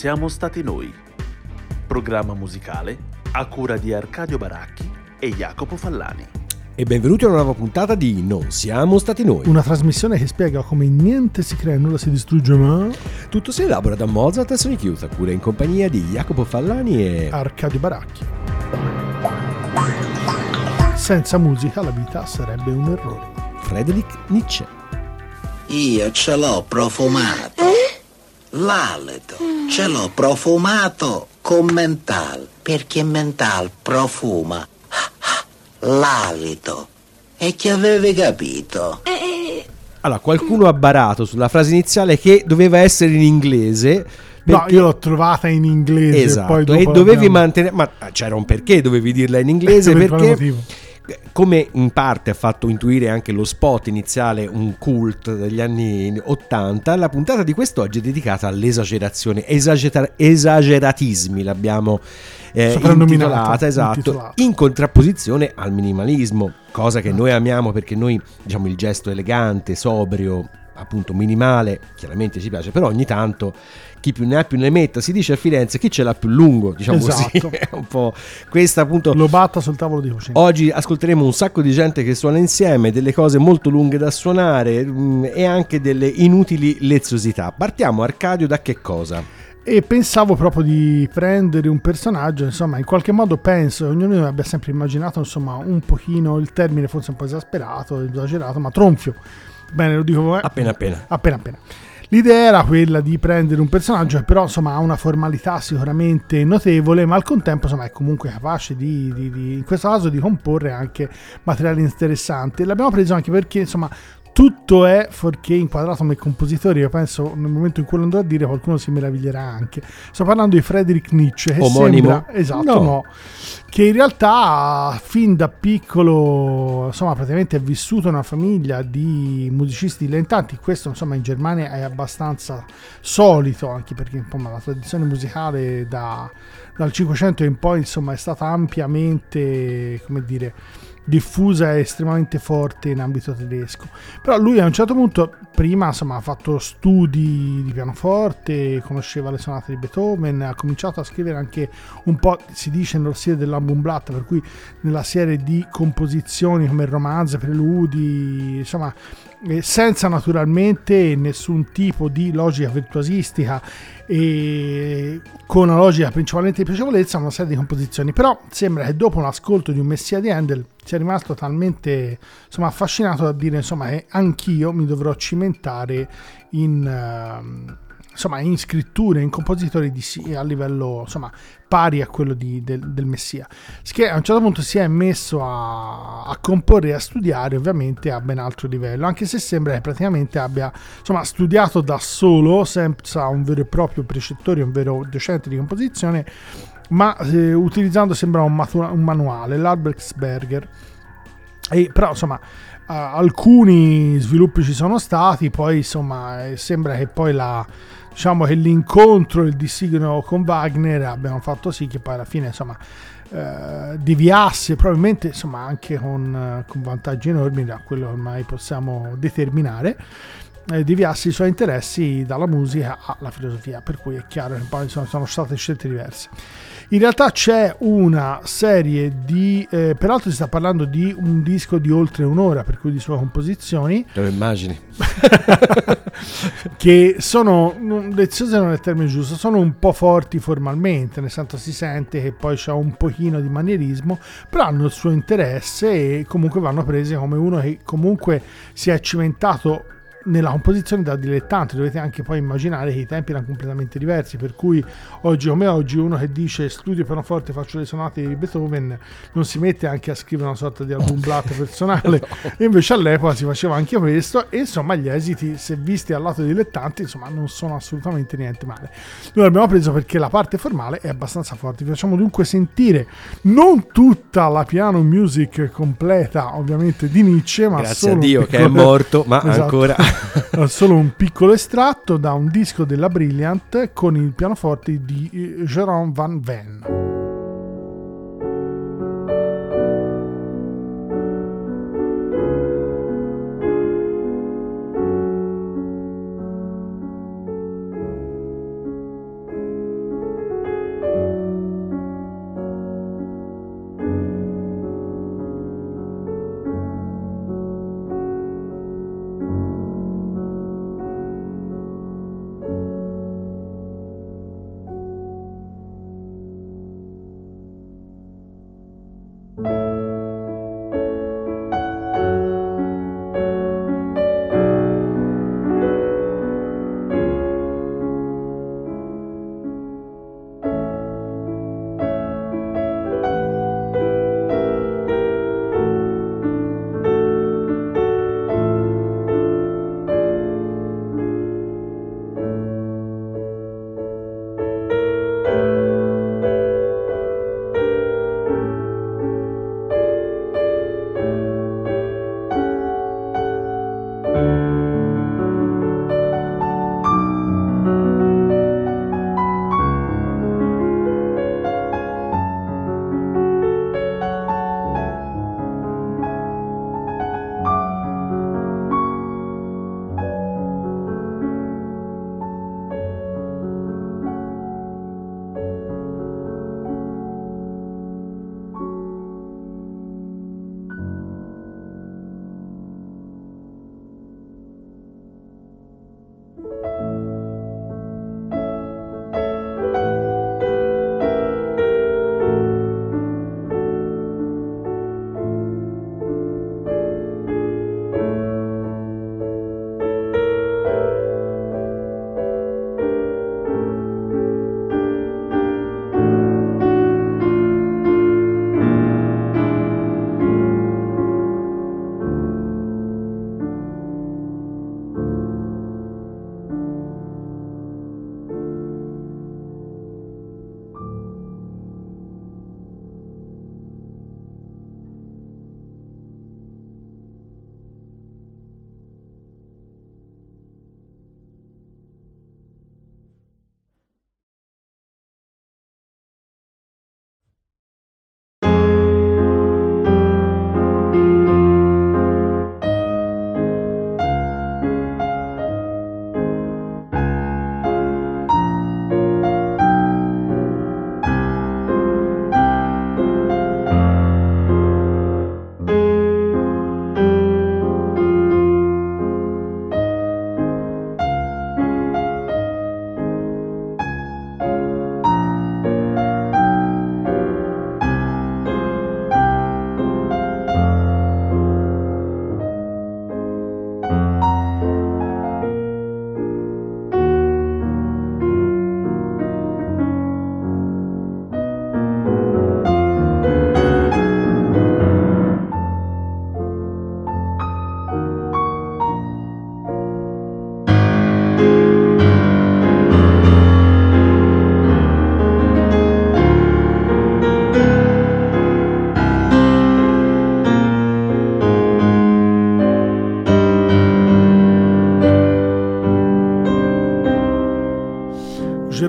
siamo stati noi. Programma musicale a cura di Arcadio Baracchi e Jacopo Fallani. E benvenuti a una nuova puntata di Non siamo stati noi. Una trasmissione che spiega come niente si crea e nulla si distrugge, ma Tutto si elabora da Mozart e Sonic Youth, a cura in compagnia di Jacopo Fallani e... Arcadio Baracchi. Senza musica la vita sarebbe un errore. Friedrich Nietzsche. Io ce l'ho profumato. L'alito ce l'ho profumato con mental, perché mental profuma l'alito. E chi avevi capito? Allora, qualcuno ha barato sulla frase iniziale che doveva essere in inglese. No, perché- io l'ho trovata in inglese. Esatto, poi e dovevi l'abbiamo- mantenere... Ma c'era un perché dovevi dirla in inglese, quale perché... Come in parte ha fatto intuire anche lo spot iniziale, un cult degli anni 80, la puntata di quest'oggi è dedicata all'esagerazione, esagera- esageratismi l'abbiamo eh, intitolata, esatto, in contrapposizione al minimalismo, cosa che noi amiamo perché noi diciamo il gesto elegante, sobrio, appunto minimale, chiaramente ci piace, però ogni tanto chi più ne ha più ne metta, si dice a Firenze chi ce l'ha più lungo, diciamo Esatto. così, un po' questa appunto Lo batta sul tavolo di cucina. Oggi ascolteremo un sacco di gente che suona insieme, delle cose molto lunghe da suonare mm, e anche delle inutili leziosità. Partiamo Arcadio da che cosa? E pensavo proprio di prendere un personaggio, insomma, in qualche modo penso, ognuno di noi abbia sempre immaginato, insomma, un pochino il termine forse un po' esasperato, esagerato, ma tronfio. Bene, lo dico Appena appena. appena appena. L'idea era quella di prendere un personaggio che però insomma ha una formalità sicuramente notevole, ma al contempo insomma è comunque capace di, di- di- in questo caso di comporre anche materiali interessanti. L'abbiamo preso anche perché insomma tutto è fuorché inquadrato come compositore. Io penso nel momento in cui lo andrò a dire qualcuno si meraviglierà anche. Sto parlando di Friedrich Nietzsche, che Omonimo? sembra esatto, No. no. Che in realtà fin da piccolo, insomma, praticamente è vissuto una famiglia di musicisti dilettanti. Questo, insomma, in Germania è abbastanza solito, anche perché insomma, la tradizione musicale da- dal 500 in poi, insomma, è stata ampiamente, come dire, diffusa e estremamente forte in ambito tedesco. Però lui a un certo punto, prima insomma, ha fatto studi di pianoforte, conosceva le sonate di Beethoven, ha cominciato a scrivere anche un po', si dice, nello stile dell'albumblatt, per cui nella serie di composizioni come romanze, preludi, insomma, eh, senza naturalmente nessun tipo di logica virtuosistica e con una logica principalmente di piacevolezza una serie di composizioni. Però sembra che dopo un ascolto di un Messia di Handel sia rimasto talmente insomma, affascinato da dire insomma che anch'io mi dovrò cimentare in, ehm, insomma, in scritture, in compositori di a livello insomma, pari a quello di- del, del Messia. Che a un certo punto si è messo a, a comporre e a studiare ovviamente a ben altro livello, anche se sembra che praticamente abbia insomma, studiato da solo, senza un vero e proprio precettore, un vero docente di composizione, ma eh, utilizzando sembra un, matua- un manuale, l'Albertsberger. E, però insomma a- alcuni sviluppi ci sono stati poi insomma eh, sembra che poi la diciamo che l'incontro il dissigno con Wagner abbiano fatto sì che poi alla fine insomma eh, deviasse probabilmente insomma anche con, eh, con vantaggi enormi da quello che ormai possiamo determinare eh, deviasse i suoi interessi dalla musica alla filosofia per cui è chiaro che poi insomma, sono state scelte diverse in realtà c'è una serie di, eh, peraltro si sta parlando di un disco di oltre un'ora, per cui di sue composizioni, Te lo immagini? che sono, leziose non è il termine giusto, sono un po' forti formalmente, nel senso si sente che poi c'è un pochino di manierismo, però hanno il suo interesse e comunque vanno prese come uno che comunque si è cimentato nella composizione da dilettante dovete anche poi immaginare che i tempi erano completamente diversi per cui oggi come oggi uno che dice studio pianoforte faccio le sonate di Beethoven non si mette anche a scrivere una sorta di album blatt personale. E invece all'epoca si faceva anche questo e insomma gli esiti se visti al lato dilettanti insomma non sono assolutamente niente male. Noi l'abbiamo preso perché la parte formale è abbastanza forte. Vi facciamo dunque sentire non tutta la piano music completa ovviamente di Nietzsche ma Grazie a Dio che è morto, ma Esatto. ancora... solo un piccolo estratto da un disco della Brilliant con il pianoforte di eh, Jerome Van Ven.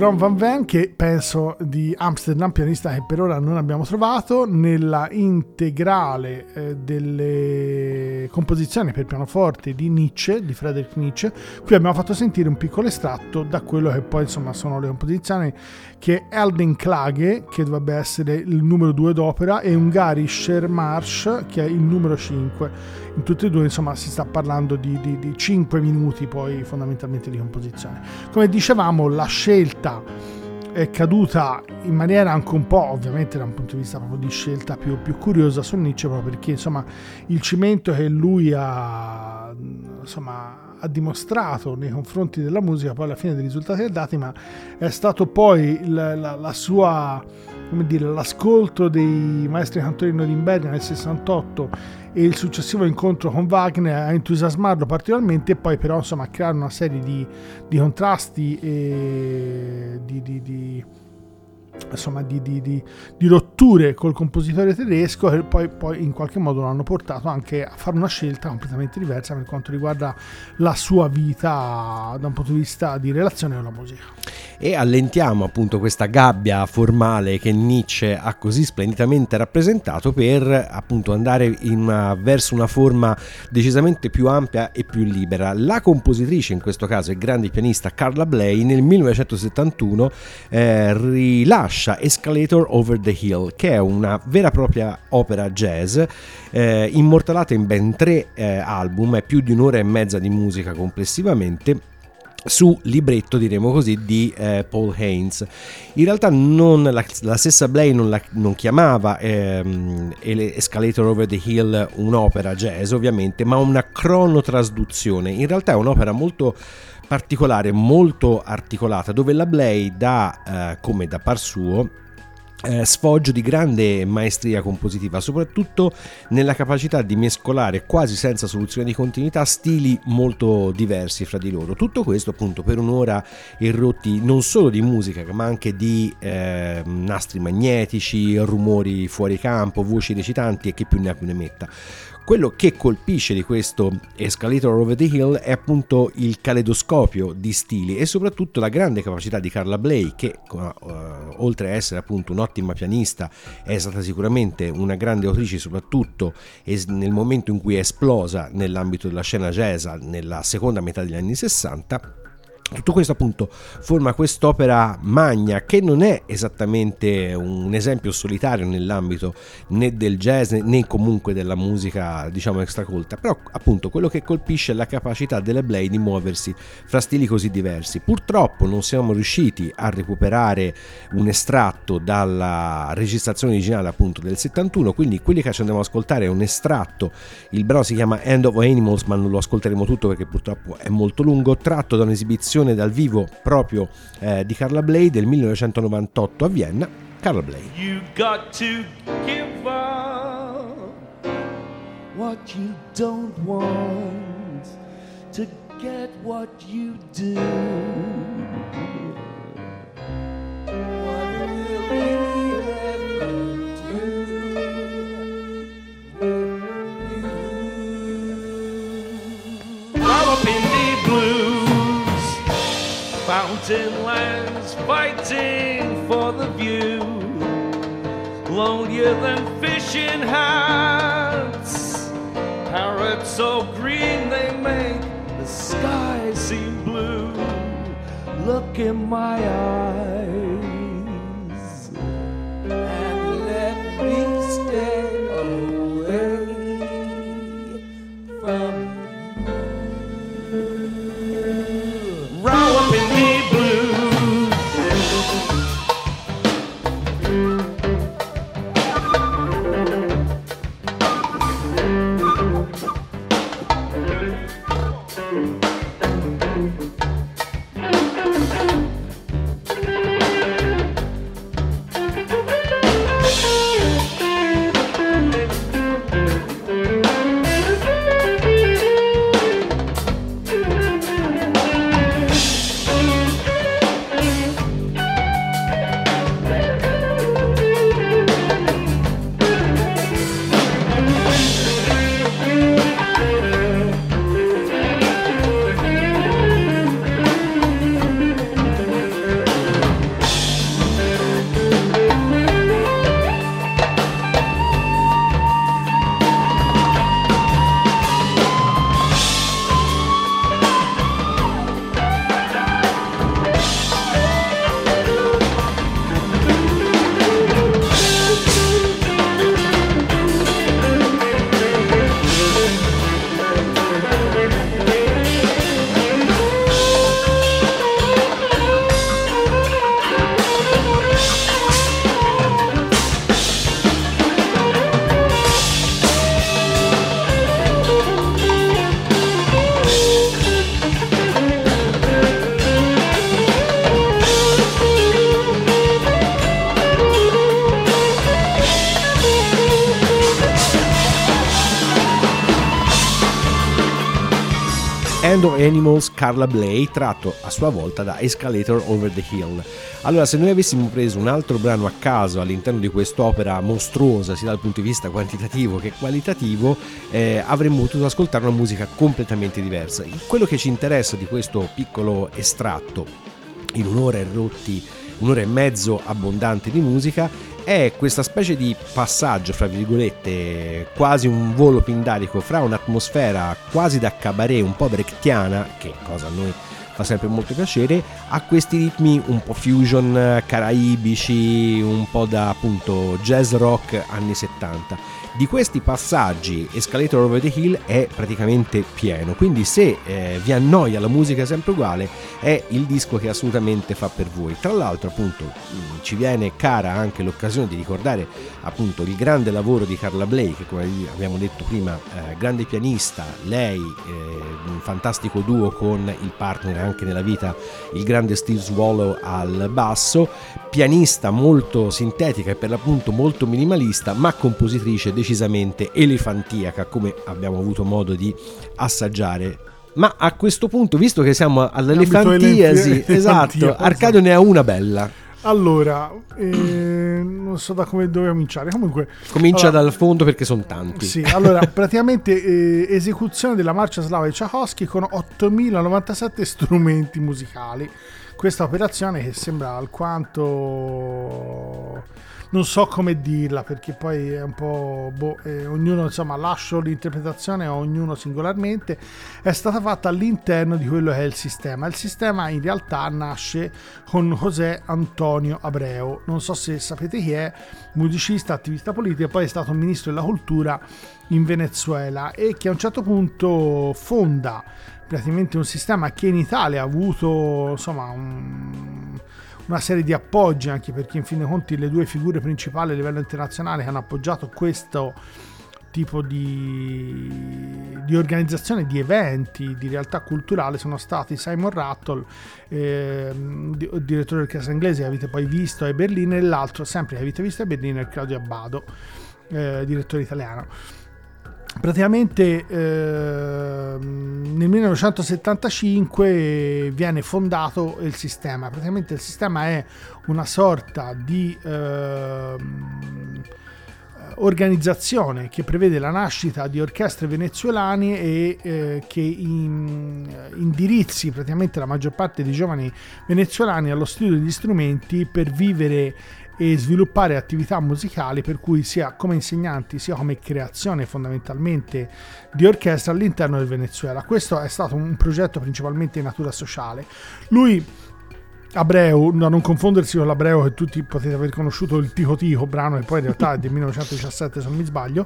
Ron Van Ven che penso di Amsterdam, pianista che per ora non abbiamo trovato, nella integrale eh, delle composizioni per pianoforte di Nietzsche, di Friedrich Nietzsche. Qui abbiamo fatto sentire un piccolo estratto da quello che poi insomma sono le composizioni che Elden Klage, che dovrebbe essere il numero 2 d'opera, e Ungarischer Marsch, che è il numero 5 in tutte e due insomma si sta parlando di, di, di 5 minuti poi fondamentalmente di composizione come dicevamo la scelta è caduta in maniera anche un po' ovviamente da un punto di vista proprio di scelta più, più curiosa su Nietzsche proprio perché insomma il cimento che lui ha insomma ha dimostrato nei confronti della musica poi alla fine dei risultati dati ma è stato poi la, la, la sua come dire l'ascolto dei maestri cantori di Norimberga nel 68 e il successivo incontro con Wagner a entusiasmarlo particolarmente e poi però insomma a creare una serie di, di contrasti e di, di, di insomma di, di, di, di, rotture col compositore tedesco e poi, poi, in qualche modo l'hanno portato anche a fare una scelta completamente diversa per quanto riguarda la sua vita da un punto di vista di relazione con la musica e allentiamo appunto questa gabbia formale che Nietzsche ha così splendidamente rappresentato per appunto andare una, verso una forma decisamente più ampia e più libera. La compositrice in questo caso e grande pianista Carla Bley nel 1971 eh, rilascia Escalator Over the Hill che è una vera e propria opera jazz eh, immortalata in ben tre eh, album, è più di un'ora e mezza di musica complessivamente su libretto diremo così di eh, Paul Haynes. In realtà non, la, la, stessa Blay non, la, non chiamava ehm, Escalator Over the Hill un'opera jazz ovviamente ma una cronotrasduzione. In realtà è un'opera molto particolare molto articolata dove la Blay dà eh, come da par suo eh, sfoggio di grande maestria compositiva, soprattutto nella capacità di mescolare quasi senza soluzione di continuità stili molto diversi fra di loro. Tutto questo appunto per un'ora irrotti non solo di musica ma anche di eh, nastri magnetici, rumori fuori campo, voci recitanti e che più ne ha più ne metta. Quello che colpisce di questo Escalator Over the Hill è appunto il caleidoscopio di stili e soprattutto la grande capacità di Carla Bley che uh, oltre a essere appunto un'ottima pianista è stata sicuramente una grande autrice soprattutto nel momento in cui è esplosa nell'ambito della scena jazz nella seconda metà degli anni 60 tutto questo appunto forma quest'opera magna che non è esattamente un esempio solitario nell'ambito né del jazz né comunque della musica diciamo extracolta, però appunto quello che colpisce è la capacità delle Blade di muoversi fra stili così diversi. Purtroppo non siamo riusciti a recuperare un estratto dalla registrazione originale appunto del 71, quindi quelli che ci andiamo ad ascoltare è un estratto, il brano si chiama End of Animals ma non lo ascolteremo tutto perché purtroppo è molto lungo, tratto da un'esibizione versione dal vivo proprio eh, di Carla Bley del 1998 a Vienna. Carla Bley. You got to give up what you don't want to get what you do. Mountain lands fighting for the view. Lonelier than fishing hats. Parrots so green they make the sky seem blue. Look in my eyes. Band of Animals Carla Bley, tratto a sua volta da Escalator Over the Hill. Allora, se noi avessimo preso un altro brano a caso all'interno di quest'opera mostruosa, sia dal punto di vista quantitativo che qualitativo, eh, avremmo potuto ascoltare una musica completamente diversa. Quello che ci interessa di questo piccolo estratto, in un'ora e rotti, un'ora e mezzo abbondante di musica, è questa specie di passaggio, fra virgolette, quasi un volo pindarico fra un'atmosfera quasi da cabaret, un po' brechtiana, che cosa a noi fa sempre molto piacere, a questi ritmi un po' fusion caraibici, un po' da appunto jazz rock anni 70 di questi passaggi Escalator Over the Hill è praticamente pieno, quindi se eh, vi annoia la musica sempre uguale è il disco che assolutamente fa per voi. Tra l'altro appunto mm, ci viene cara anche l'occasione di ricordare appunto il grande lavoro di Carla Blake, come abbiamo detto prima, eh, grande pianista, lei eh, un fantastico duo con il partner anche nella vita, il grande Steve Swallow al basso, pianista molto sintetica e per l'appunto molto minimalista, ma compositrice decisamente elefantiaca, come abbiamo avuto modo di assaggiare ma a questo punto, visto che siamo all'elefantiasi, esatto, Arcadio ne ha una bella. Allora, eh, non so da come dove cominciare. Comunque, comincia allora, dal fondo perché sono tanti. Sì, allora, praticamente eh, esecuzione della marcia slava di Tchaikovsky con 8097 strumenti musicali. Questa operazione che sembra alquanto non so come dirla perché poi è un po' boh, eh, ognuno insomma lascio l'interpretazione a ognuno singolarmente. È stata fatta all'interno di quello che è il sistema. Il sistema in realtà nasce con José Antonio Abreu. Non so se sapete chi è musicista attivista politico poi è stato ministro della cultura in Venezuela e che a un certo punto fonda praticamente un sistema che in Italia ha avuto insomma un una serie di appoggi anche perché in fin dei conti le due figure principali a livello internazionale che hanno appoggiato questo tipo di, di, organizzazione di eventi di realtà culturale sono stati Simon Rattle eh, direttore dell'orchestra inglese che avete poi visto a Berlino e l'altro sempre che avete visto a Berlino è Claudio Abbado eh, direttore italiano praticamente eh, nel 1975 viene fondato il sistema. Praticamente il sistema è una sorta di eh, organizzazione che prevede la nascita di orchestre venezuelane e eh, che in, indirizzi praticamente la maggior parte dei giovani venezuelani allo studio degli strumenti per vivere e sviluppare attività musicali per cui sia come insegnanti sia come creazione fondamentalmente di orchestra all'interno del Venezuela. Questo è stato un progetto principalmente di natura sociale. Lui Abreu, da non confondersi con l'Abreu che tutti potete aver conosciuto il Tico Tico, brano che poi in realtà è del 1917 se non mi sbaglio,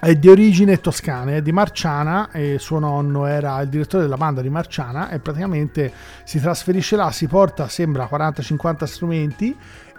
è di origine toscana, è di Marciana e suo nonno era il direttore della banda di Marciana e praticamente si trasferisce là, si porta, sembra 40-50 strumenti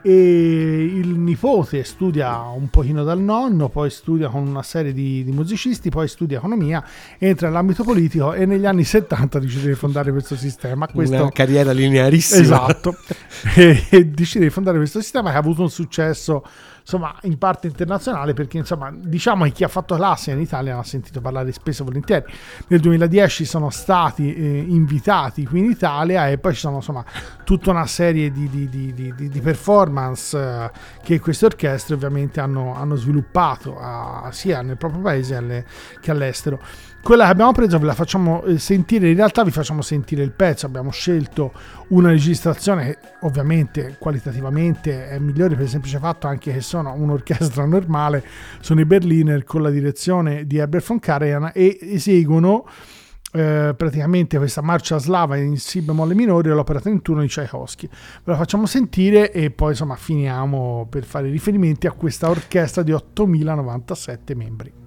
e il nipote studia un pochino dal nonno, poi studia con una serie di, di, musicisti, poi studia economia, entra nell'ambito politico e negli anni 70 decide di fondare questo sistema. Questo... Una carriera linearissima. Esatto, e, e decide di fondare questo sistema che ha avuto un successo insomma in parte internazionale perché insomma diciamo che chi ha fatto classe in Italia ha sentito parlare spesso e volentieri. Nel 2010 sono stati eh, invitati qui in Italia e poi ci sono insomma tutta una serie di, di, di, di performance eh, che queste orchestre ovviamente hanno, hanno sviluppato a, sia nel proprio paese alle, che all'estero quella che abbiamo preso ve la facciamo eh, sentire, in realtà vi facciamo sentire il pezzo, abbiamo scelto una registrazione che ovviamente qualitativamente è migliore per il semplice fatto anche che sono un'orchestra normale, sono i Berliner con la direzione di Herbert von Karajan e eseguono eh, praticamente questa marcia slava in si bemolle minore l'opera 31 di Tchaikovsky. Ve la facciamo sentire e poi insomma finiamo per fare riferimenti a questa orchestra di 8097 membri.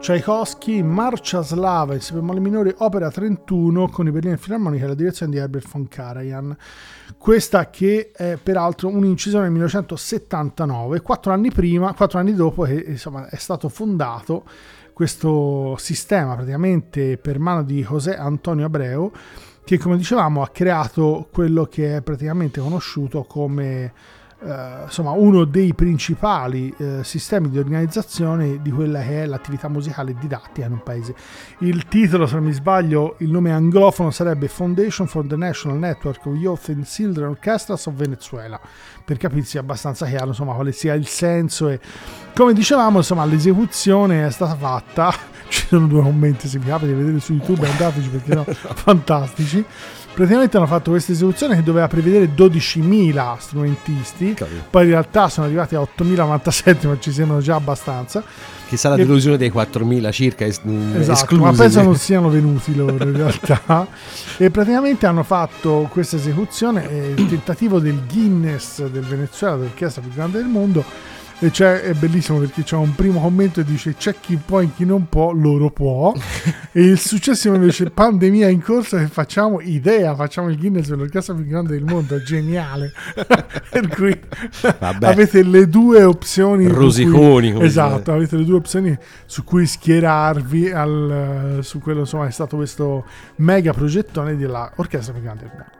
Tchaikovsky, Marcia Slava, il bemolle minore, opera 31 con i Berliner Philharmonic e la direzione di Herbert von Karajan. Questa che è peraltro un'incisione nel 1979, quattro anni prima, quattro anni dopo che insomma, è stato fondato questo sistema praticamente per mano di José Antonio Abreu che come dicevamo ha creato quello che è praticamente conosciuto come eh, insomma, uno dei principali eh, sistemi di organizzazione di quella che è l'attività musicale didattica in un paese. Il titolo, se non mi sbaglio, il nome anglofono sarebbe Foundation for the National Network of Youth and Children Orchestras of Venezuela, per capirsi abbastanza chiaro insomma, quale sia il senso e come dicevamo insomma, l'esecuzione è stata fatta. Ci sono due commenti se vi capita di vedere su YouTube andateci perché sono fantastici praticamente hanno fatto questa esecuzione che doveva prevedere 12.000 strumentisti, Capito. poi in realtà sono arrivati a 8.097, ma ci sembrano già abbastanza. Chissà la delusione dei 4.000 circa es- mm, esatto, esclusi. Ma penso non siano venuti loro in realtà. e praticamente hanno fatto questa esecuzione, il tentativo del Guinness del Venezuela, dell'orchestra più grande del mondo, e cioè è bellissimo perché c'è un primo commento e dice c'è chi può e chi non può, loro può. e il successivo invece pandemia in corso che facciamo idea, facciamo il Guinness per l'orchestra più grande del mondo, geniale. per cui Vabbè. avete le due opzioni rosiconi. Cui, esatto, avete le due opzioni su cui schierarvi al, su quello insomma è stato questo mega progettone dell'orchestra più grande del mondo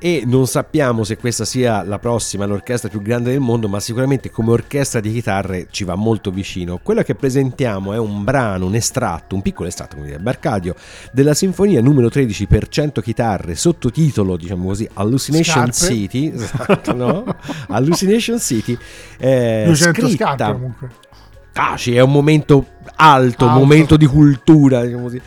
e non sappiamo se questa sia la prossima, l'orchestra più grande del mondo, ma sicuramente come orchestra di chitarre ci va molto vicino. Quella che presentiamo è un brano, un estratto, un piccolo estratto, come dire, Barcadio, della sinfonia numero 13 per 100 chitarre, sottotitolo, diciamo così, Hallucination Scarpe. City, esatto, no? Hallucination City, eh, 200 scritta... scarpe comunque. Ah, sì, è un momento alto, un momento di cultura, diciamo così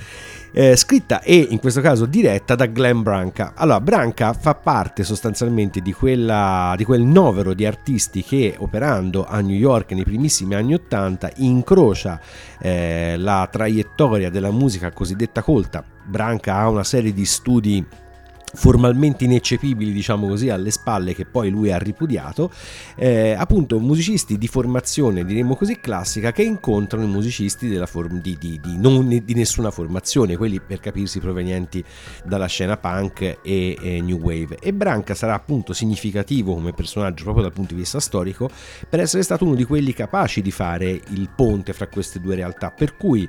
eh, scritta e in questo caso diretta da Glenn Branca. Allora, Branca fa parte sostanzialmente di, quella, di quel novero di artisti che operando a New York nei primissimi anni Ottanta incrocia eh, la traiettoria della musica cosiddetta colta. Branca ha una serie di studi formalmente ineccepibili, diciamo così, alle spalle che poi lui ha ripudiato, eh, appunto musicisti di formazione, diremmo così, classica che incontrano i musicisti form- di, di, di, non, di, nessuna formazione, quelli per capirsi provenienti dalla scena punk e, e New Wave. E Branca sarà appunto significativo come personaggio proprio dal punto di vista storico per essere stato uno di quelli capaci di fare il ponte fra queste due realtà, per cui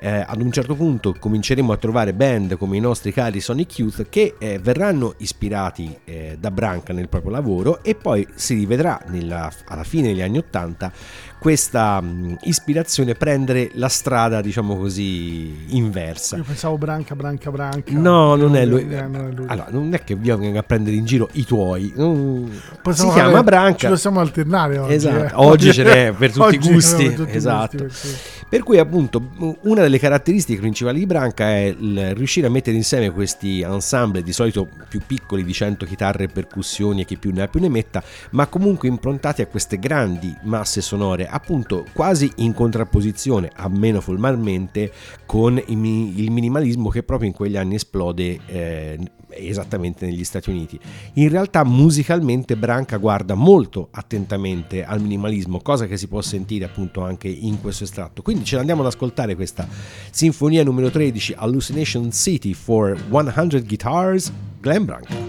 eh, ad un certo punto cominceremo a trovare band come i nostri cari Sonic Youth che eh, verranno ispirati eh, da Branca nel proprio lavoro e poi si rivedrà nella, alla fine degli anni Ottanta questa mh, ispirazione prendere la strada, diciamo così, inversa. Io pensavo Branca, Branca, Branca. No, non, è lui. Eh, non è lui. Allora, non è che venga a prendere in giro i tuoi. Non... si chiama Branca. Ci possiamo alternare oggi. Esatto. Eh. Oggi ce n'è per tutti i gusti. Tutti esatto. Gusti, per cui, appunto, una delle caratteristiche principali di Branca è il riuscire a mettere insieme questi ensemble, di solito più piccoli, di 100 chitarre e percussioni e chi più ne ha più ne metta, ma comunque improntati a queste grandi masse sonore appunto quasi in contrapposizione, almeno formalmente, con il minimalismo che proprio in quegli anni esplode eh, esattamente negli Stati Uniti. In realtà musicalmente Branca guarda molto attentamente al minimalismo, cosa che si può sentire appunto anche in questo estratto. Quindi ce l'andiamo ad ascoltare questa sinfonia numero 13 Hallucination City for 100 Guitars, Glenn Branca.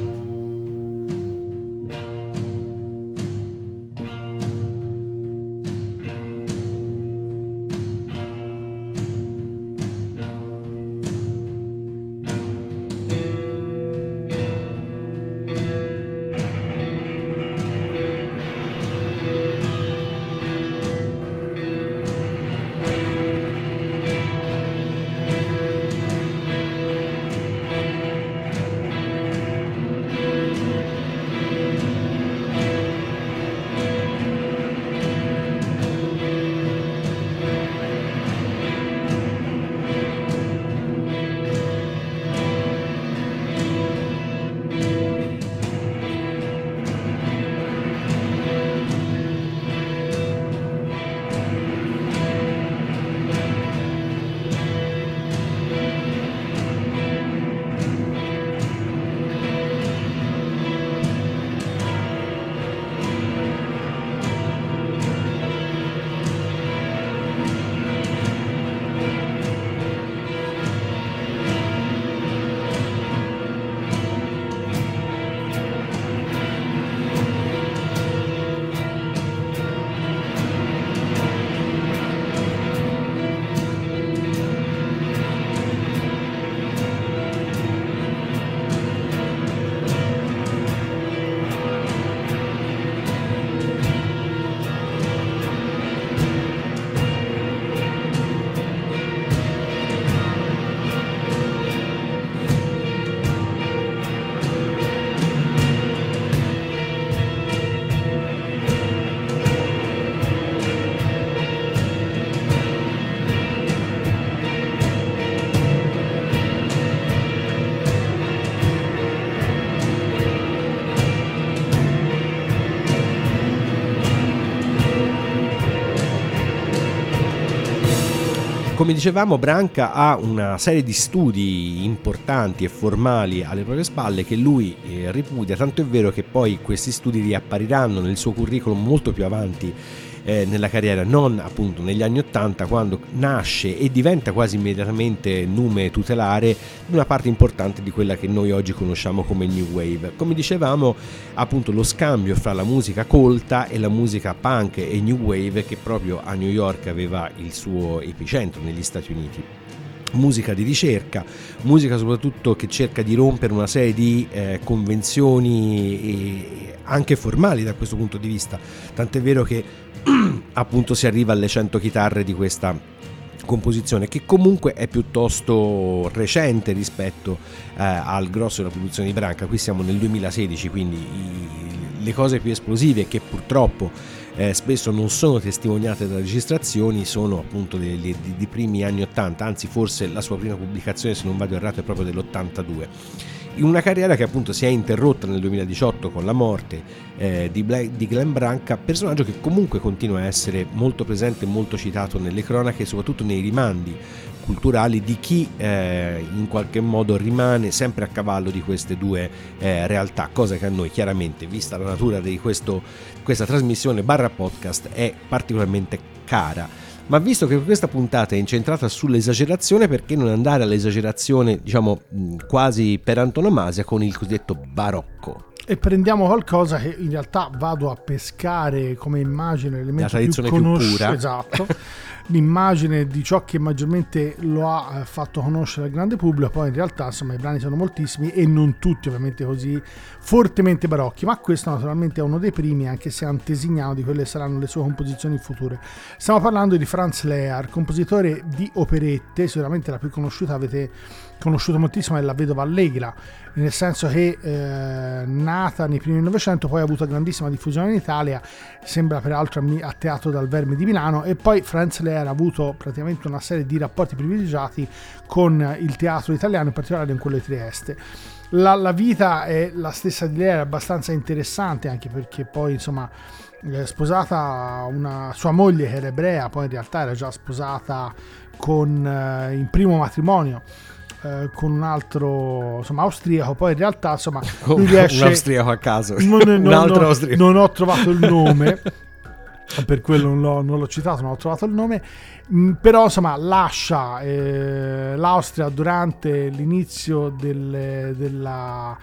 Come dicevamo, Branca ha una serie di studi importanti e formali alle proprie spalle che lui eh, ripudia, tanto è vero che poi questi studi riappariranno nel suo curriculum molto più avanti eh, nella carriera, non appunto negli anni Ottanta quando nasce e diventa quasi immediatamente nume tutelare di una parte importante di quella che noi oggi conosciamo come New Wave. Come dicevamo, appunto lo scambio fra la musica colta e la musica punk e New Wave che proprio a New York aveva il suo epicentro negli Stati Uniti musica di ricerca, musica soprattutto che cerca di rompere una serie di eh, convenzioni anche formali da questo punto di vista, tant'è vero che appunto si arriva alle 100 chitarre di questa composizione che comunque è piuttosto recente rispetto eh, al grosso della produzione di Branca. Qui siamo nel 2016 quindi i, le cose più esplosive che purtroppo eh, spesso non sono testimoniate da registrazioni sono appunto dei, primi anni 80 anzi forse la sua prima pubblicazione se non vado errato è proprio dell'82 in una carriera che appunto si è interrotta nel 2018 con la morte eh, di, Black, di, Glenn Branca, personaggio che comunque continua a essere molto presente e molto citato nelle cronache, soprattutto nei rimandi culturali di chi eh, in qualche modo rimane sempre a cavallo di queste due eh, realtà, cosa che a noi chiaramente, vista la natura di questo, questa trasmissione barra podcast, è particolarmente cara ma visto che questa puntata è incentrata sull'esagerazione, perché non andare all'esagerazione, diciamo, quasi per antonomasia con il cosiddetto barocco? E prendiamo qualcosa che in realtà vado a pescare come immagine l'elemento più, conosci- più pura. Esatto. l'immagine di ciò che maggiormente lo ha eh, fatto conoscere al grande pubblico, poi in realtà insomma i brani sono moltissimi e non tutti ovviamente così fortemente barocchi, ma questo naturalmente è uno dei primi anche se antesignano di quelle saranno le sue composizioni future. Stiamo parlando di Franz Lear, compositore di operette, sicuramente la più conosciuta avete conosciuto moltissimo è la vedova Allegra, nel senso che eh, nata nei primi del Novecento, poi ha avuto grandissima diffusione in Italia, sembra peraltro a Teatro dal Verme di Milano, e poi Franz Lear ha avuto praticamente una serie di rapporti privilegiati con il teatro italiano, in particolare in quello di Trieste. La, la vita è la stessa di Lear, è abbastanza interessante anche perché poi insomma sposata una sua moglie che era ebrea, poi in realtà era già sposata con, eh, in primo matrimonio eh, con un altro insomma austriaco poi in realtà insomma lui riesce un austriaco a caso. Non, non, un altro non, austriaco. non ho trovato il nome. Per quello non l'ho, non l'ho, citato, non ho trovato il nome, mm, però insomma lascia eh, l'Austria durante l'inizio del, della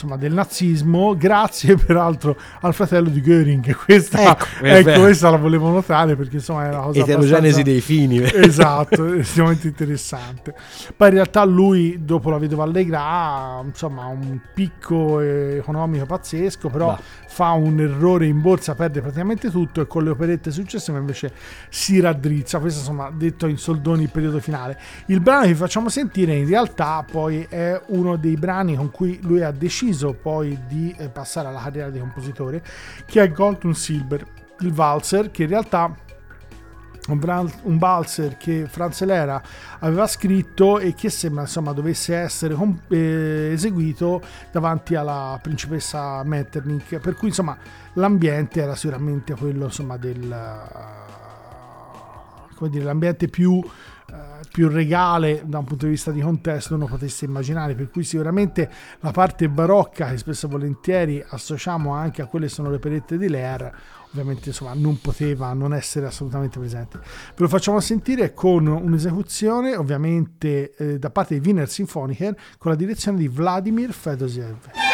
insomma, del nazismo, grazie peraltro al fratello di Göring. Questa, ecco, ecco questa la volevo notare perché insomma è una cosa Eterogenesi dei fini. Esatto, estremamente interessante. Poi in realtà lui, dopo la vedova Allegra, ha insomma, un picco economico pazzesco, però bah. Fa un errore in borsa, perde praticamente tutto e con le operette successive invece si raddrizza. Questo insomma detto in soldoni il periodo finale. Il brano che facciamo sentire in realtà poi è uno dei brani con cui lui ha deciso deciso poi di eh, passare alla carriera di compositore, che è Gold Silver, il valzer, che in realtà un valzer che Franz Lera aveva scritto e che sembra insomma dovesse essere eh, eseguito davanti alla principessa Metternich. Per cui insomma l'ambiente era sicuramente quello insomma del uh, come dire l'ambiente più più regale da un punto di vista di contesto uno potesse immaginare, per cui sicuramente la parte barocca che spesso e volentieri associamo anche a quelle che sono le perette di Lear, ovviamente insomma non poteva non essere assolutamente presente. Ve lo facciamo sentire con un'esecuzione ovviamente eh, da parte di Wiener Symphoniker con la direzione di Vladimir Fedosiev.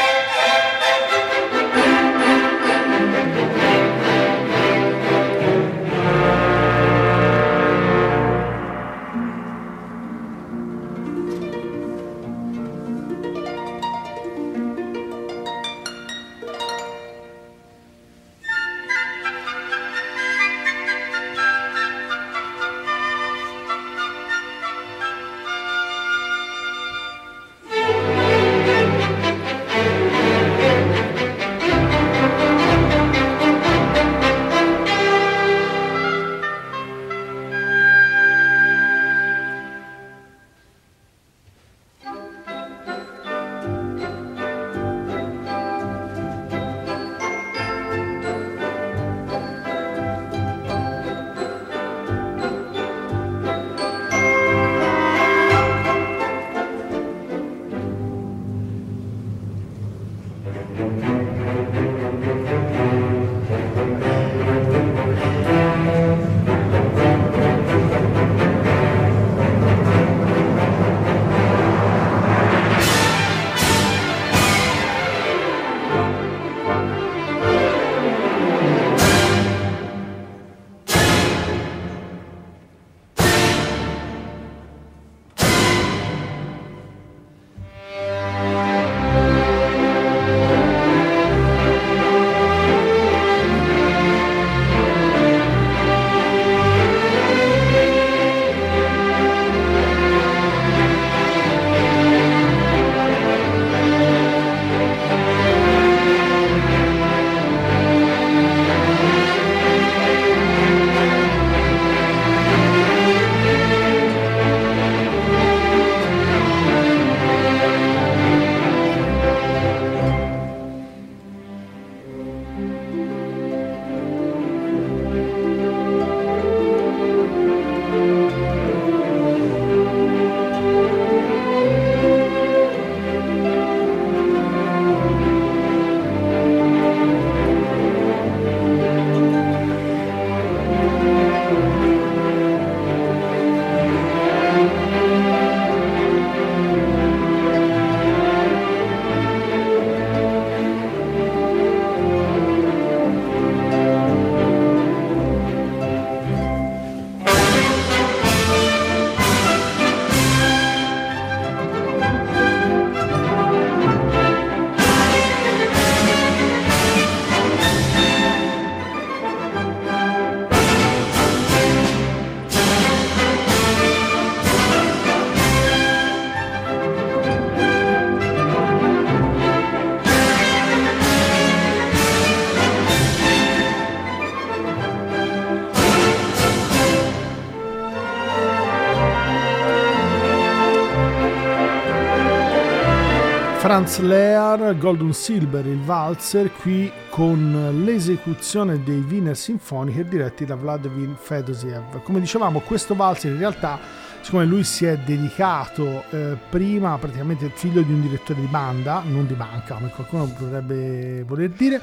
Franz Lear, Golden Silver, il valzer, qui con l'esecuzione dei Wiener Sinfoniche diretti da Vladimir Fedosiev. Come dicevamo, questo valzer in realtà, siccome lui si è dedicato eh, prima praticamente figlio di un direttore di banda, non di banca come qualcuno potrebbe voler dire,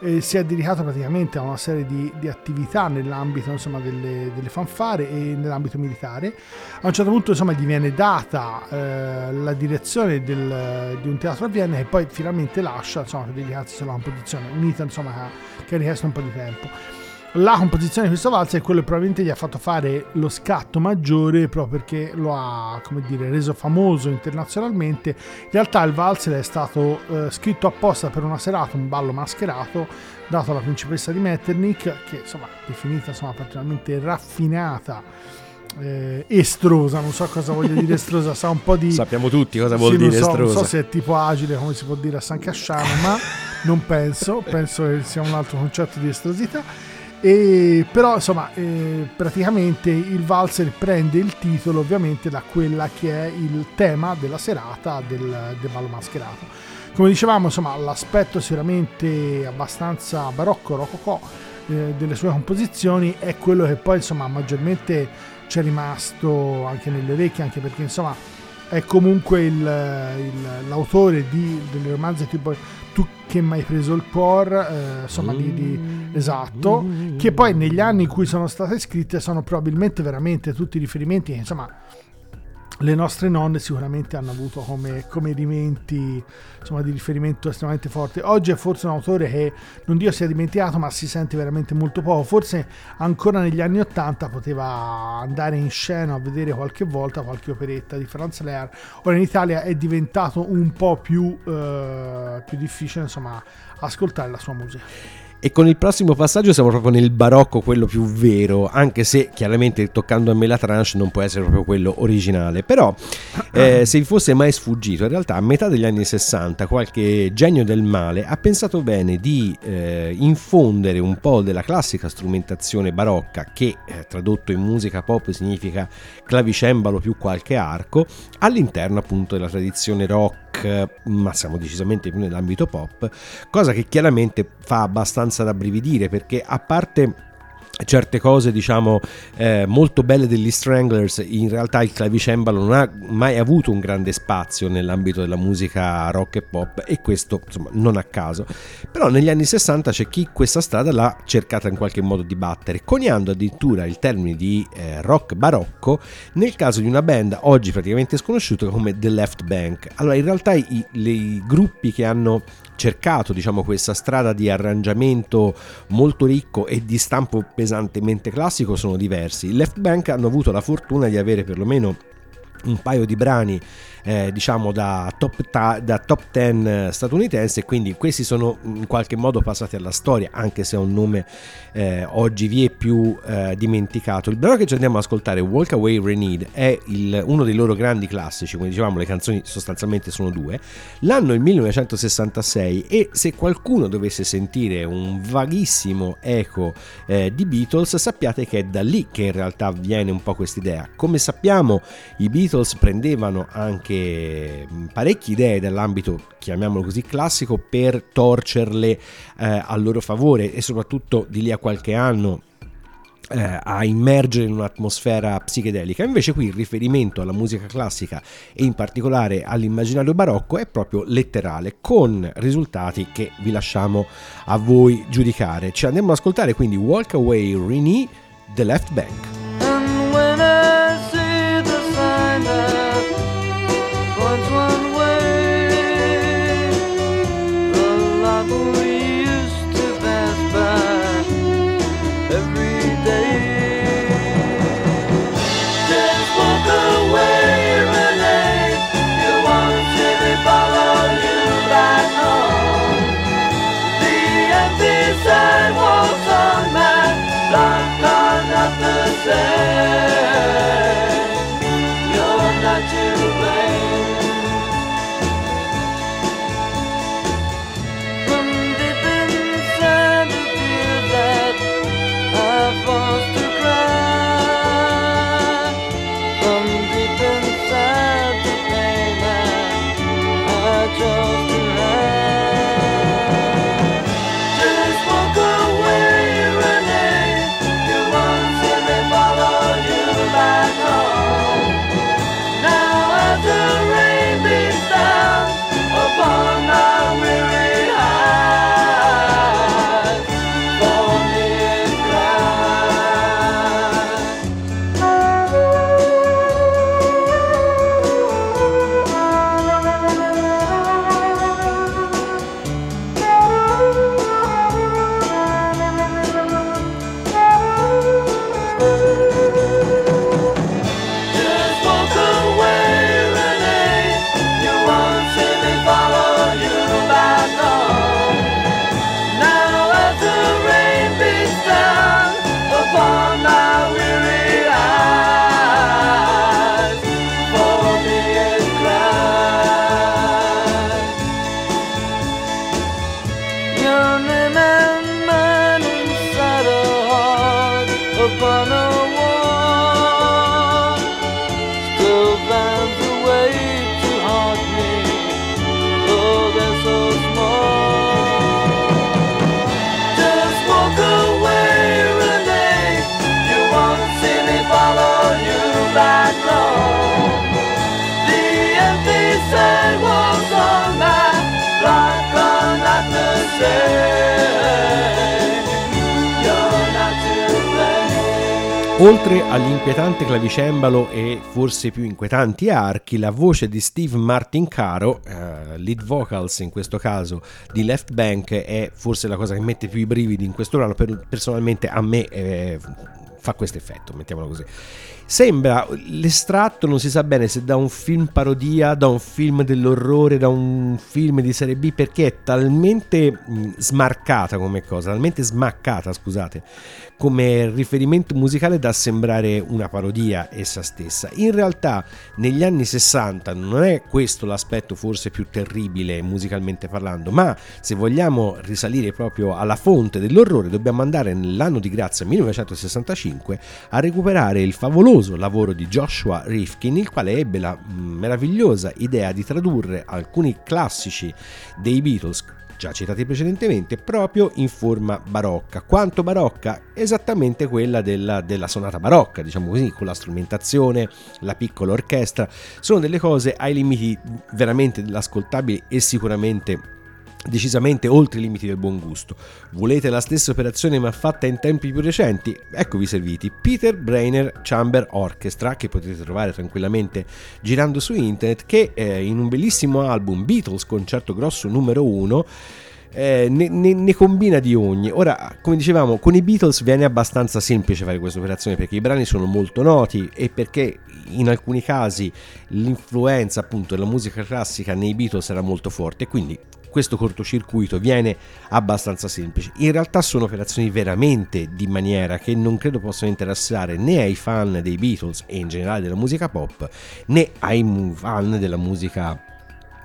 eh, si è dedicato praticamente a una serie di, di attività nell'ambito insomma, delle, delle, fanfare e nell'ambito militare. A un certo punto insomma, gli viene data eh, la direzione del, di un teatro a Vienna e poi finalmente lascia insomma, per dedicarsi solo a una composizione, unita insomma, che ha richiesto un po' di tempo la composizione di questo valzer è quello che probabilmente gli ha fatto fare lo scatto maggiore proprio perché lo ha come dire, reso famoso internazionalmente. In realtà il valzer è stato eh, scritto apposta per una serata, un ballo mascherato dato alla principessa di Metternich che insomma definita insomma particolarmente raffinata eh, estrosa, non so cosa voglia dire estrosa, sa un po' di... Sappiamo tutti cosa vuol sì, dire so, estrosa. Non so se è tipo agile come si può dire a San Casciano, ma non penso, penso che sia un altro concetto di estrosità. E, però insomma eh, praticamente il valzer prende il titolo ovviamente da quella che è il tema della serata del, del ballo mascherato. Come dicevamo insomma l'aspetto sicuramente abbastanza barocco rococò eh, delle sue composizioni è quello che poi insomma maggiormente ci è rimasto anche nelle orecchie anche perché insomma è comunque il, il, l'autore di, delle romanze tipo tu che mai preso il cuore, eh, insomma, di, di, esatto, che poi negli anni in cui sono state scritte sono probabilmente veramente tutti riferimenti insomma, le nostre nonne sicuramente hanno avuto come, come elementi insomma, di riferimento estremamente forti. Oggi è forse un autore che non Dio si è dimenticato, ma si sente veramente molto poco. Forse ancora negli anni Ottanta poteva andare in scena a vedere qualche volta qualche operetta di Franz Lear. Ora in Italia è diventato un po' più, eh, più difficile insomma, ascoltare la sua musica. E con il prossimo passaggio siamo proprio nel barocco, quello più vero, anche se chiaramente toccando a me la tranche non può essere proprio quello originale. Però eh, se vi fosse mai sfuggito, in realtà a metà degli anni 60 qualche genio del male ha pensato bene di eh, infondere un po' della classica strumentazione barocca, che eh, tradotto in musica pop significa clavicembalo più qualche arco, all'interno appunto della tradizione rock ma siamo decisamente più nell'ambito pop, cosa che chiaramente fa abbastanza da brividire perché a parte certe cose diciamo eh, molto belle degli Stranglers in realtà il clavicembalo non ha mai avuto un grande spazio nell'ambito della musica rock e pop e questo insomma non a caso. Però negli anni 60 c'è chi questa strada l'ha cercata in qualche modo di battere coniando addirittura il termine di eh, rock barocco nel caso di una band oggi praticamente sconosciuta come The Left Bank. Allora in realtà i, i gruppi che hanno cercato diciamo, questa strada di arrangiamento molto ricco e di stampo pesantemente classico sono diversi. I Left Bank hanno avuto la fortuna di avere perlomeno un paio di brani eh, diciamo da top, ta- da top 10 eh, statunitense quindi questi sono in qualche modo passati alla storia anche se è un nome eh, oggi vi è più eh, dimenticato. Il brano che ci andiamo ad ascoltare Walk Away Renewed è il, uno dei loro grandi classici come dicevamo le canzoni sostanzialmente sono due. L'anno è il 1966 e se qualcuno dovesse sentire un vaghissimo eco eh, di Beatles sappiate che è da lì che in realtà viene un po' questa idea come sappiamo i Beatles prendevano anche anche parecchie idee dell'ambito, chiamiamolo così, classico per torcerle eh, a loro favore e soprattutto di lì a qualche anno eh, a immergere in un'atmosfera psichedelica. Invece qui il riferimento alla musica classica e in particolare all'immaginario barocco è proprio letterale, con risultati che vi lasciamo a voi giudicare. Ci andiamo ad ascoltare quindi Walk Away Renee, The Left Bank. quiser. Oltre all'inquietante clavicembalo e forse più inquietanti archi, la voce di Steve Martin Caro, uh, lead vocals in questo caso di Left Bank, è forse la cosa che mette più i brividi in questo brano. Per, personalmente a me eh, fa questo effetto, mettiamolo così. Sembra l'estratto, non si sa bene se da un film parodia, da un film dell'orrore, da un film di serie B, perché è talmente smarcata come cosa, talmente smaccata, scusate, come riferimento musicale da sembrare una parodia essa stessa. In realtà negli anni 60 non è questo l'aspetto forse più terribile musicalmente parlando, ma se vogliamo risalire proprio alla fonte dell'orrore dobbiamo andare nell'anno di grazia 1965 a recuperare il favoloso famoso lavoro di Joshua Rifkin, il quale ebbe la meravigliosa idea di tradurre alcuni classici dei Beatles già citati precedentemente, proprio in forma barocca. Quanto barocca? Esattamente quella della, della, sonata barocca, diciamo così, con la strumentazione, la piccola orchestra. Sono delle cose ai limiti veramente dell'ascoltabile e sicuramente decisamente oltre i limiti del buon gusto. Volete la stessa operazione ma fatta in tempi più recenti? Eccovi serviti Peter Brainer Chamber Orchestra che potete trovare tranquillamente girando su internet che eh, in un bellissimo album Beatles Concerto Grosso numero 1 eh, ne, ne, ne, combina di ogni. Ora, come dicevamo, con i Beatles viene abbastanza semplice fare questa operazione perché i brani sono molto noti e perché in alcuni casi l'influenza appunto della musica classica nei Beatles era molto forte, quindi questo cortocircuito viene abbastanza semplice. In realtà sono operazioni veramente di maniera che non credo possano interessare né ai fan dei Beatles e in generale della musica pop né ai fan della musica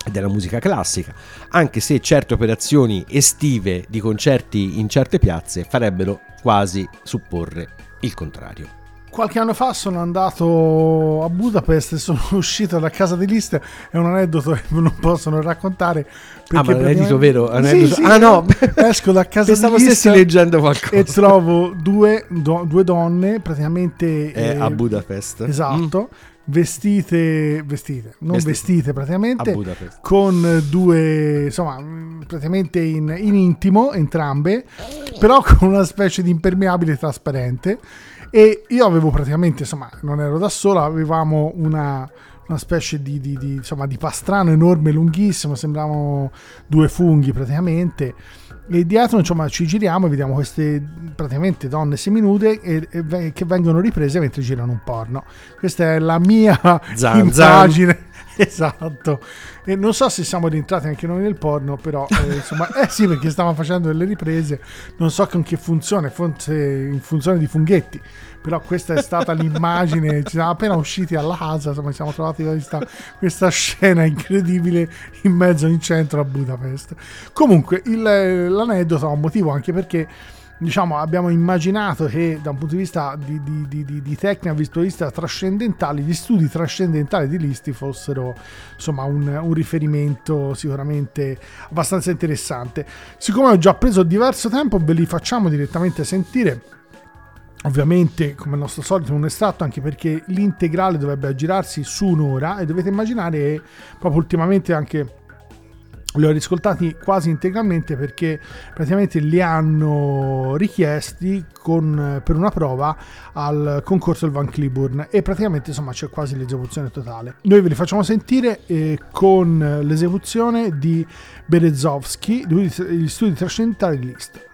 della musica classica, anche se certe operazioni estive di concerti in certe piazze farebbero quasi supporre il contrario. Qualche anno fa sono andato a Budapest e sono uscito da casa di List. È un aneddoto che non possono raccontare. Ah, ma l'aneddoto vero? Aneddoto... Sì, sì, ah, no. Esco da casa Pensavo di List. stessi leggendo qualcosa. E trovo due, do, due donne praticamente. Eh, a Budapest. Esatto. Mm vestite, vestite, non vestite, vestite praticamente, con due, insomma, praticamente in, in, intimo entrambe, però con una specie di impermeabile trasparente. E io avevo praticamente, insomma, non ero da sola, avevamo una, una specie di, di, di, insomma, di pastrano enorme, lunghissimo, sembravano due funghi praticamente. E dietro insomma, ci giriamo e vediamo queste praticamente donne seminude e, e, che vengono riprese mentre girano un porno. Questa è la mia zan, immagine. Zan. Esatto. E non so se siamo rientrati anche noi nel porno, però eh, insomma, eh sì, perché stavamo facendo delle riprese. Non so con che funzione, forse in funzione di funghetti. Però questa è stata l'immagine. Ci siamo appena usciti alla casa, insomma, ci siamo trovati questa, questa scena incredibile in mezzo in centro a Budapest. Comunque, il, l'aneddoto ha un motivo anche perché diciamo, abbiamo immaginato che da un punto di vista di, di, di, di tecnica visualista trascendentale, gli studi trascendentali di Listi fossero insomma un, un, riferimento sicuramente abbastanza interessante. Siccome ho già preso diverso tempo, ve li facciamo direttamente sentire. Ovviamente, come al nostro solito, un estratto anche perché l'integrale dovrebbe aggirarsi su un'ora e dovete immaginare proprio ultimamente anche li ho riscoltati quasi integralmente perché praticamente li hanno richiesti con, per una prova al concorso del Van Cliburn e praticamente insomma c'è quasi l'esecuzione totale. Noi ve li facciamo sentire eh, con l'esecuzione di Berezovsky, gli studi trascendentali di Liszt.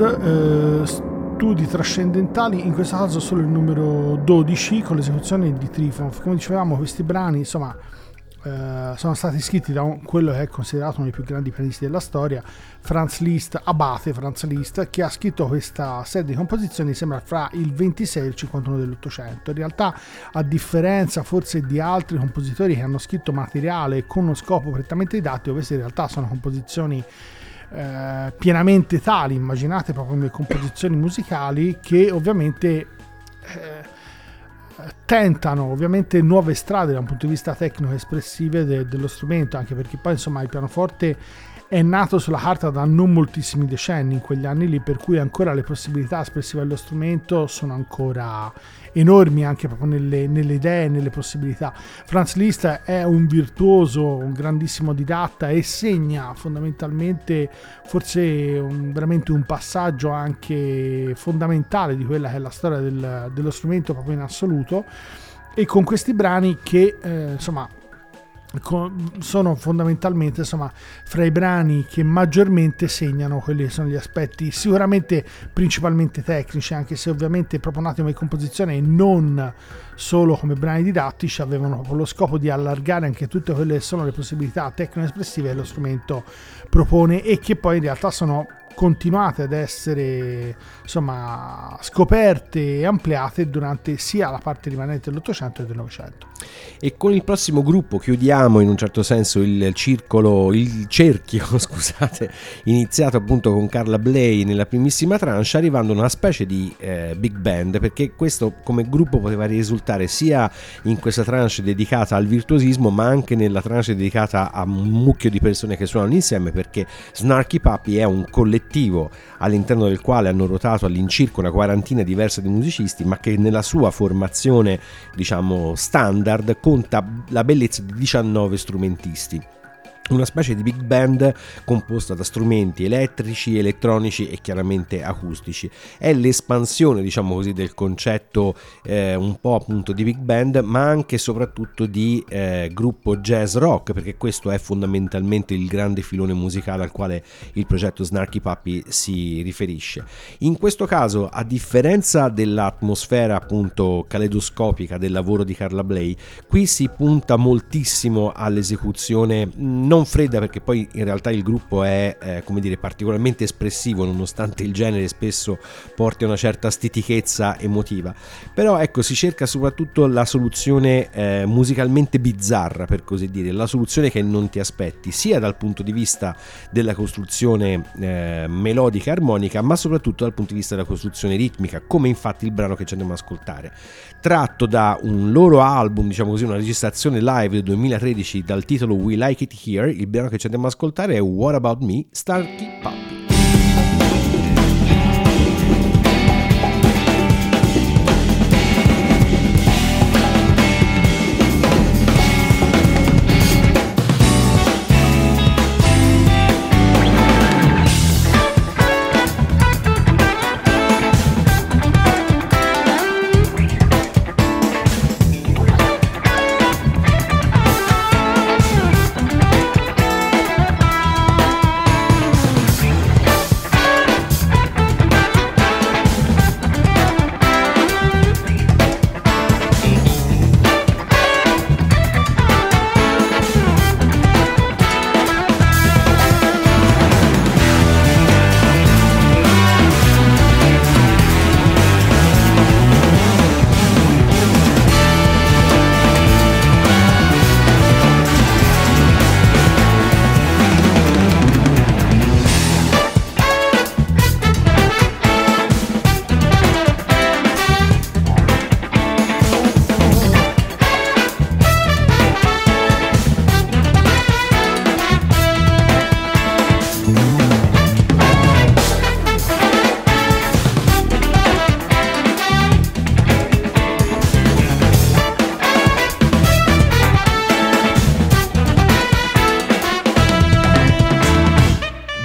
Eh, studi trascendentali, in questo caso solo il numero 12 con l'esecuzione di Trifonov. Come dicevamo, questi brani, insomma, eh, sono stati scritti da un, quello che è considerato uno dei più grandi pianisti della storia, Franz Liszt, abate Franz Liszt, che ha scritto questa serie di composizioni, sembra fra il 26 e il 51 dell'Ottocento. In realtà, a differenza forse di altri compositori che hanno scritto materiale con uno scopo prettamente didattico, queste in realtà sono composizioni eh, pienamente tali, immaginate proprio come composizioni musicali che ovviamente... Eh, tentano ovviamente nuove strade da un punto di vista tecnico espressive de- dello strumento, anche perché poi insomma il pianoforte è nato sulla carta da non moltissimi decenni in quegli anni lì, per cui ancora le possibilità espressive dello strumento sono ancora enormi anche proprio nelle, nelle idee, nelle possibilità. Franz Liszt è un virtuoso, un grandissimo didatta e segna fondamentalmente forse un, veramente un passaggio anche fondamentale di quella che è la storia del, dello strumento proprio in assoluto e con questi brani che eh, insomma sono fondamentalmente insomma fra i brani che maggiormente segnano quelli che sono gli aspetti sicuramente principalmente tecnici anche se ovviamente proprio nati come composizione e non solo come brani didattici avevano lo scopo di allargare anche tutte quelle che sono le possibilità tecno-espressive che lo strumento propone e che poi in realtà sono continuate ad essere insomma, scoperte e ampliate durante sia la parte rimanente dell'Ottocento che del Novecento. E con il prossimo gruppo chiudiamo in un certo senso il circolo, il cerchio, scusate, iniziato appunto con Carla Bley nella primissima tranche, arrivando a una specie di eh, big band, perché questo come gruppo poteva risultare sia in questa tranche dedicata al virtuosismo, ma anche nella tranche dedicata a un mucchio di persone che suonano insieme, perché Snarky Puppy è un collettivo all'interno del quale hanno ruotato all'incirca una quarantina diversa di musicisti, ma che nella sua formazione, diciamo, standard conta la bellezza di 19 strumentisti una specie di big band composta da strumenti elettrici, elettronici e chiaramente acustici. È l'espansione, diciamo così, del concetto eh, un po' appunto di big band, ma anche e soprattutto di eh, gruppo jazz rock, perché questo è fondamentalmente il grande filone musicale al quale il progetto Snarky Puppy si riferisce. In questo caso, a differenza dell'atmosfera appunto caleidoscopica del lavoro di Carla Bley, qui si punta moltissimo all'esecuzione non non fredda perché poi in realtà il gruppo è eh, come dire particolarmente espressivo nonostante il genere spesso porti a una certa stitichezza emotiva. Però ecco si cerca soprattutto la soluzione eh, musicalmente bizzarra per così dire la soluzione che non ti aspetti sia dal punto di vista della costruzione eh, melodica armonica ma soprattutto dal punto di vista della costruzione ritmica come infatti il brano che ci andiamo ad ascoltare. Tratto da un loro album diciamo così una registrazione live del 2013 dal titolo We Like It Here il brano che ci andiamo ad ascoltare è What About Me, Starkey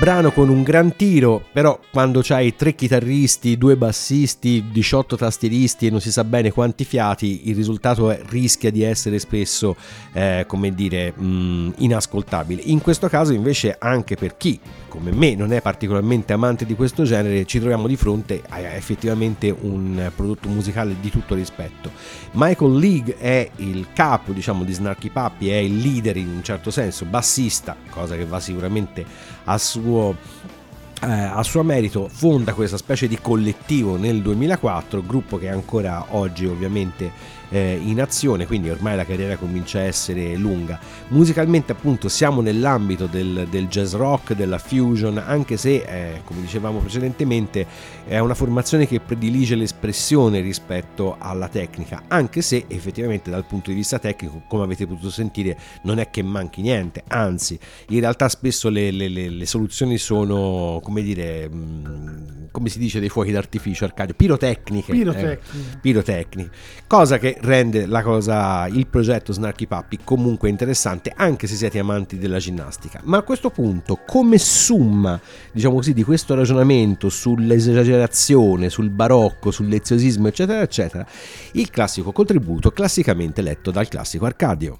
brano con un gran tiro, però quando c'hai tre chitarristi, due bassisti, 18 tastieristi e non si sa bene quanti fiati, il risultato è, rischia di essere spesso, eh, come dire, mh, mm, inascoltabile. In questo caso invece anche per chi, come me, non è particolarmente amante di questo genere, ci troviamo di fronte a effettivamente un prodotto musicale di tutto rispetto. Michael League è il capo, diciamo, di Snarky Puppy, è il leader in un certo senso, bassista, cosa che va sicuramente a suo eh, a suo merito fonda questa specie di collettivo nel 2004, gruppo che ancora oggi ovviamente eh, in azione, quindi ormai la carriera comincia a essere lunga. Musicalmente appunto siamo nell'ambito del, del jazz rock, della fusion, anche se eh, come dicevamo precedentemente è una formazione che predilige l'espressione rispetto alla tecnica, anche se effettivamente dal punto di vista tecnico, come avete potuto sentire, non è che manchi niente, anzi in realtà spesso le, le, le, le soluzioni sono, come dire, mh, mm, come si dice dei fuochi d'artificio, Arcadio, pirotecniche. Pirotecniche. Eh, pirotecniche. Cosa che rende cosa, il progetto Snarky Puppy comunque interessante anche se siete amanti della ginnastica. Ma a questo punto, come summa, diciamo così, di questo ragionamento sull'esagerazione, sul barocco, sul leziosismo, eccetera, eccetera, il classico contributo classicamente letto dal classico Arcadio.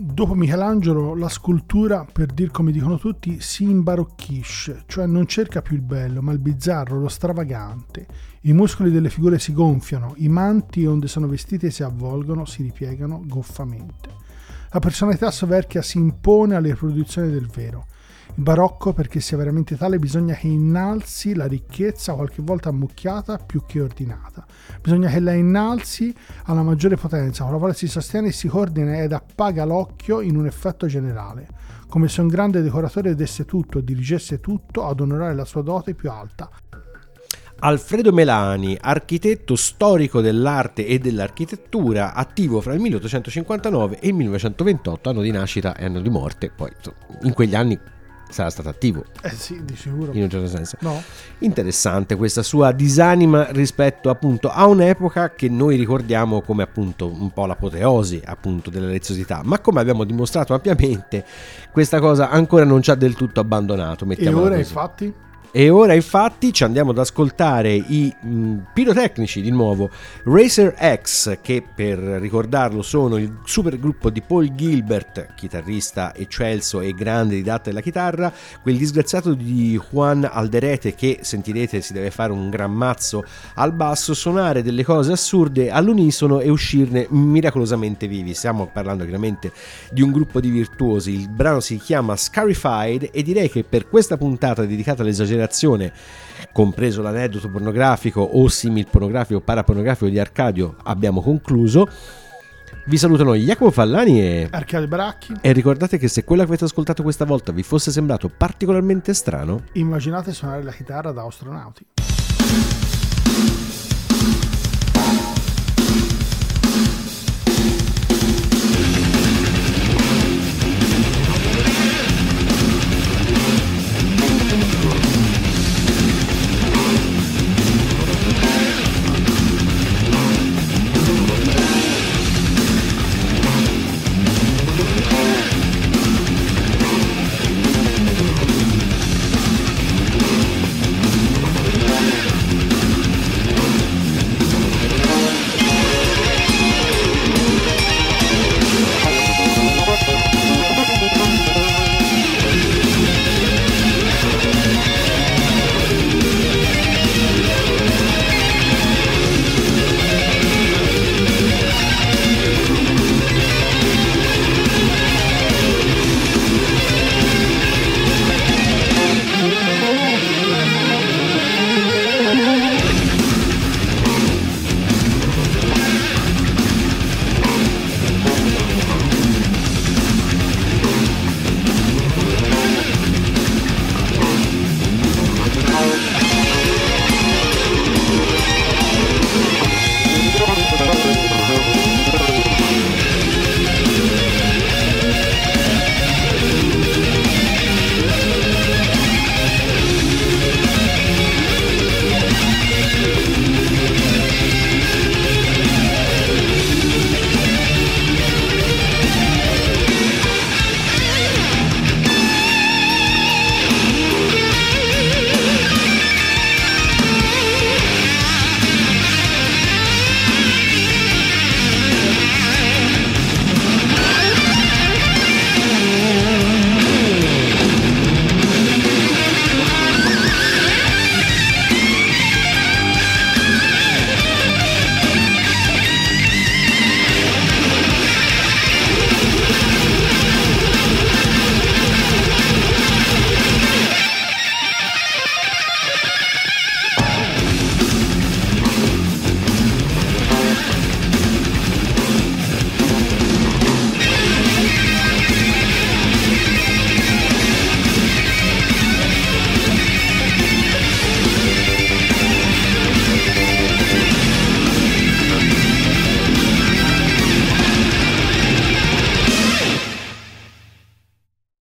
Dopo Michelangelo la scultura, per dir come dicono tutti, si imbarocchisce, cioè non cerca più il bello, ma il bizzarro, lo stravagante. I muscoli delle figure si gonfiano, i manti onde sono vestite si avvolgono, si ripiegano goffamente. La personalità soverchia si impone alle riproduzioni del vero. Il barocco, perché sia veramente tale, bisogna che innalzi la ricchezza, qualche volta ammucchiata, più che ordinata. Bisogna che la innalzi alla maggiore potenza, con la quale si sostiene, si coordina ed appaga l'occhio in un effetto generale, come se un grande decoratore desse tutto, dirigesse tutto ad onorare la sua dote più alta. Alfredo Melani, architetto storico dell'arte e dell'architettura, attivo fra il 1859 e il 1928, anno di nascita e anno di morte, poi in quegli anni sarà stato attivo. Eh sì, di sicuro. In un certo senso. No. Interessante questa sua disanima rispetto appunto a un'epoca che noi ricordiamo come appunto un po' l'apoteosi appunto della leziosità, ma come abbiamo dimostrato ampiamente questa cosa ancora non ci ha del tutto abbandonato. E ora così. infatti? E ora infatti ci andiamo ad ascoltare i mh, mm, pirotecnici di nuovo Racer X che per ricordarlo sono il super gruppo di Paul Gilbert, chitarrista eccelso e grande didatta della chitarra, quel disgraziato di Juan Alderete che sentirete si deve fare un gran mazzo al basso, suonare delle cose assurde all'unisono e uscirne miracolosamente vivi. Stiamo parlando chiaramente di un gruppo di virtuosi, il brano si chiama Scarified e direi che per questa puntata dedicata all'esagerazione generazione, compreso l'aneddoto pornografico o simil pornografico o parapornografico di Arcadio, abbiamo concluso. Vi salutano Jacopo Fallani e Arcadio Baracchi. E ricordate che se quello che avete ascoltato questa volta vi fosse sembrato particolarmente strano, immaginate suonare la chitarra da astronauti.